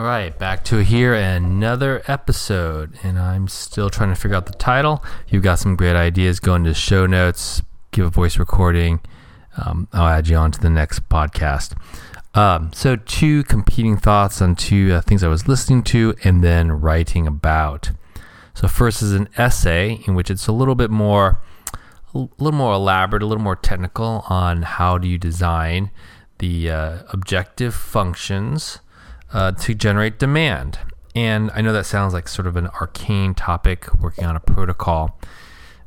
All right, back to here another episode, and I'm still trying to figure out the title. You've got some great ideas, go into show notes, give a voice recording. Um, I'll add you on to the next podcast. Um, so, two competing thoughts on two uh, things I was listening to and then writing about. So, first is an essay in which it's a little bit more, a little more elaborate, a little more technical on how do you design the uh, objective functions uh, to generate demand. And I know that sounds like sort of an arcane topic, working on a protocol,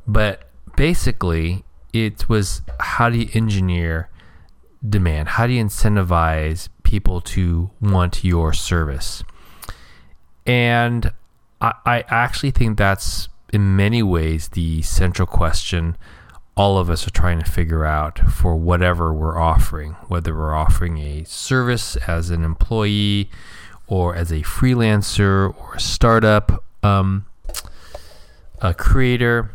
but basically, it was how do you engineer demand? How do you incentivize people to want your service? And I, I actually think that's in many ways the central question all of us are trying to figure out for whatever we're offering, whether we're offering a service as an employee or as a freelancer or a startup um, a creator,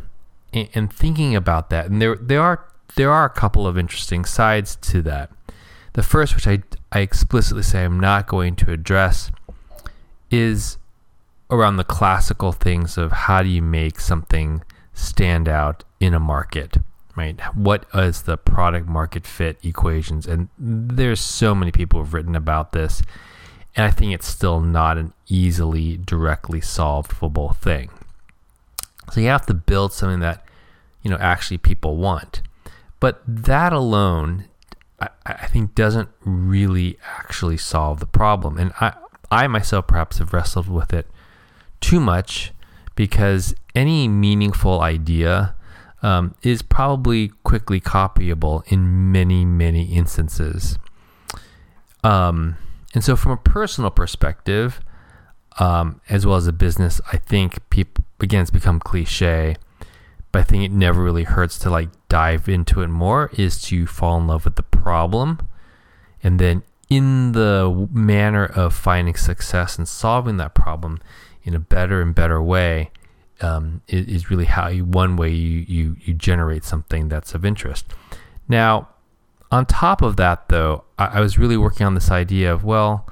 and, and thinking about that. And there, there are there are a couple of interesting sides to that. The first, which I, I explicitly say I'm not going to address, is around the classical things of how do you make something stand out in a market right what is the product market fit equations? And there's so many people who've written about this and i think it's still not an easily directly solvable thing. So you have to build something that you know actually people want. But that alone I, I think doesn't really actually solve the problem. And i i myself perhaps have wrestled with it too much because any meaningful idea um, is probably quickly copyable in many, many instances. Um, and so, from a personal perspective, um, as well as a business, I think people, again, it's become cliche, but I think it never really hurts to like dive into it more, is to fall in love with the problem. And then, in the manner of finding success and solving that problem in a better and better way, um, is, is, really how you, one way you, you, you generate something that's of interest. Now, on top of that, though, I, I was really working on this idea of, well,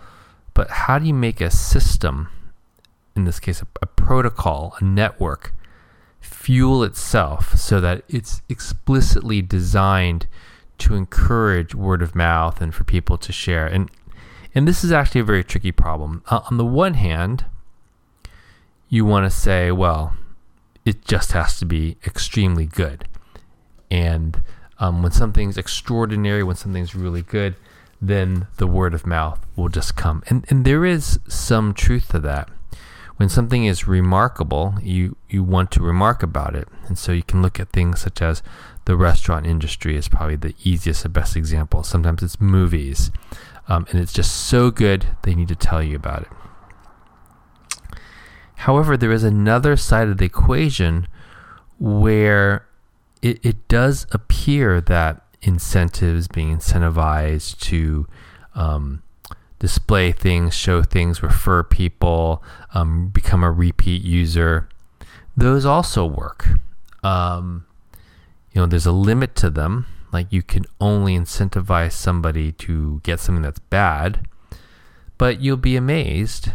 but how do you make a system, in this case, a, a protocol, a network, fuel itself so that it's explicitly designed to encourage word of mouth and for people to share? And and this is actually a very tricky problem. Uh, on the one hand, you want to say, well, it just has to be extremely good. And um, when something's extraordinary, when something's really good, then the word of mouth will just come. And, and there is some truth to that. When something is remarkable, you, you want to remark about it. And so you can look at things such as the restaurant industry is probably the easiest and best example. Sometimes it's movies. Um, and it's just so good, they need to tell you about it. However, there is another side of the equation where it, it does appear that incentives, being incentivized to um, display things, show things, refer people, um, become a repeat user, those also work. Um, you know, there's a limit to them. Like you can only incentivize somebody to get something that's bad, but you'll be amazed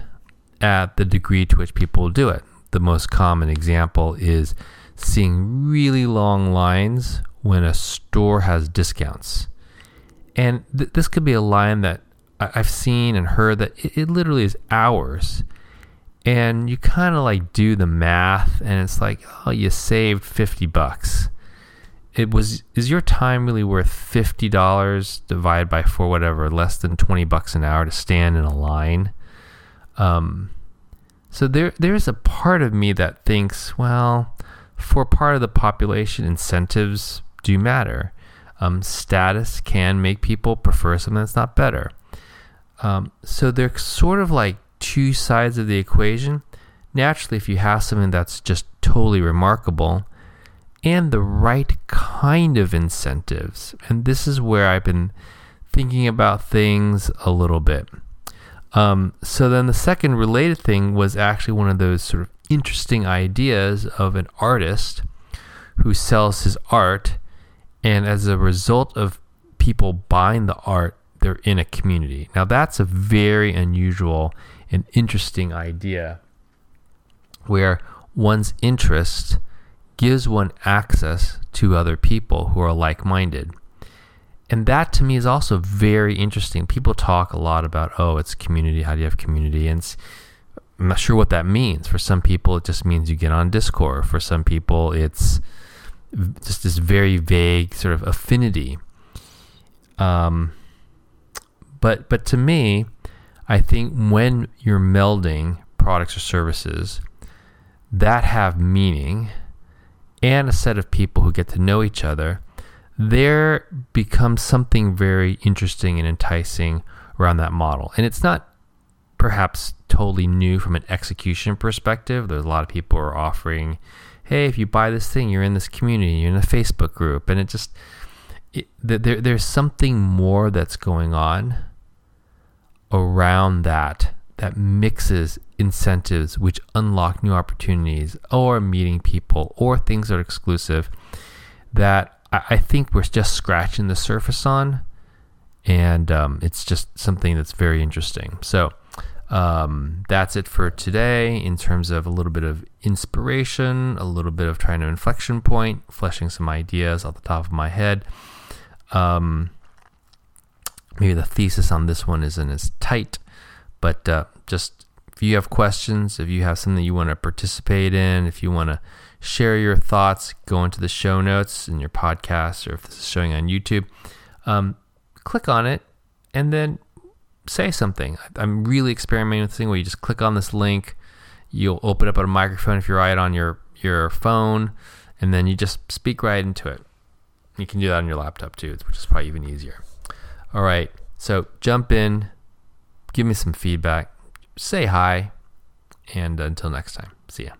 at the degree to which people do it. The most common example is seeing really long lines when a store has discounts. And th- this could be a line that I- have seen and heard that it, it literally is hours. And you kind of like do the math and it's like, oh, you saved 50 bucks. It was, is your time really worth $50 divided by four, whatever, less than 20 bucks an hour to stand in a line? Um, so there there's a part of me that thinks, well, for part of the population, incentives do matter. Um, status can make people prefer something that's not better. Um, so they're sort of like two sides of the equation. Naturally, if you have something that's just totally remarkable and the right kind of incentives, and this is where I've been thinking about things a little bit. Um, so then the second related thing was actually one of those sort of interesting ideas of an artist who sells his art, and as a result of people buying the art, they're in a community. Now, that's a very unusual and interesting idea where one's interest gives one access to other people who are like minded. And that to me is also very interesting. People talk a lot about, oh, it's community. How do you have community? And I'm not sure what that means. For some people, it just means you get on Discord. For some people, it's just this very vague sort of affinity. Um, but but to me, I think when you're melding products or services that have meaning and a set of people who get to know each other, there becomes something very interesting and enticing around that model. And it's not perhaps totally new from an execution perspective. There's a lot of people are offering, hey, if you buy this thing, you're in this community, you're in a Facebook group. And it just, it, there, there's something more that's going on around that that mixes incentives which unlock new opportunities or meeting people or things that are exclusive that I, I think we're just scratching the surface on. And um, it's just something that's very interesting. So um, that's it for today in terms of a little bit of inspiration, a little bit of trying to inflection point, fleshing some ideas off the top of my head. Um, maybe the thesis on this one isn't as tight, but uh, just if you have questions, if you have something you want to participate in, if you want to share your thoughts, go into the show notes in your podcast, or if this is showing on YouTube, um, click on it and then say something. I'm really experimenting with this thing where you just click on this link, you'll open up a microphone if you're right on your your phone, and then you just speak right into it. You can do that on your laptop too, which is probably even easier. All right, so jump in, give me some feedback, say hi, and until next time, see ya.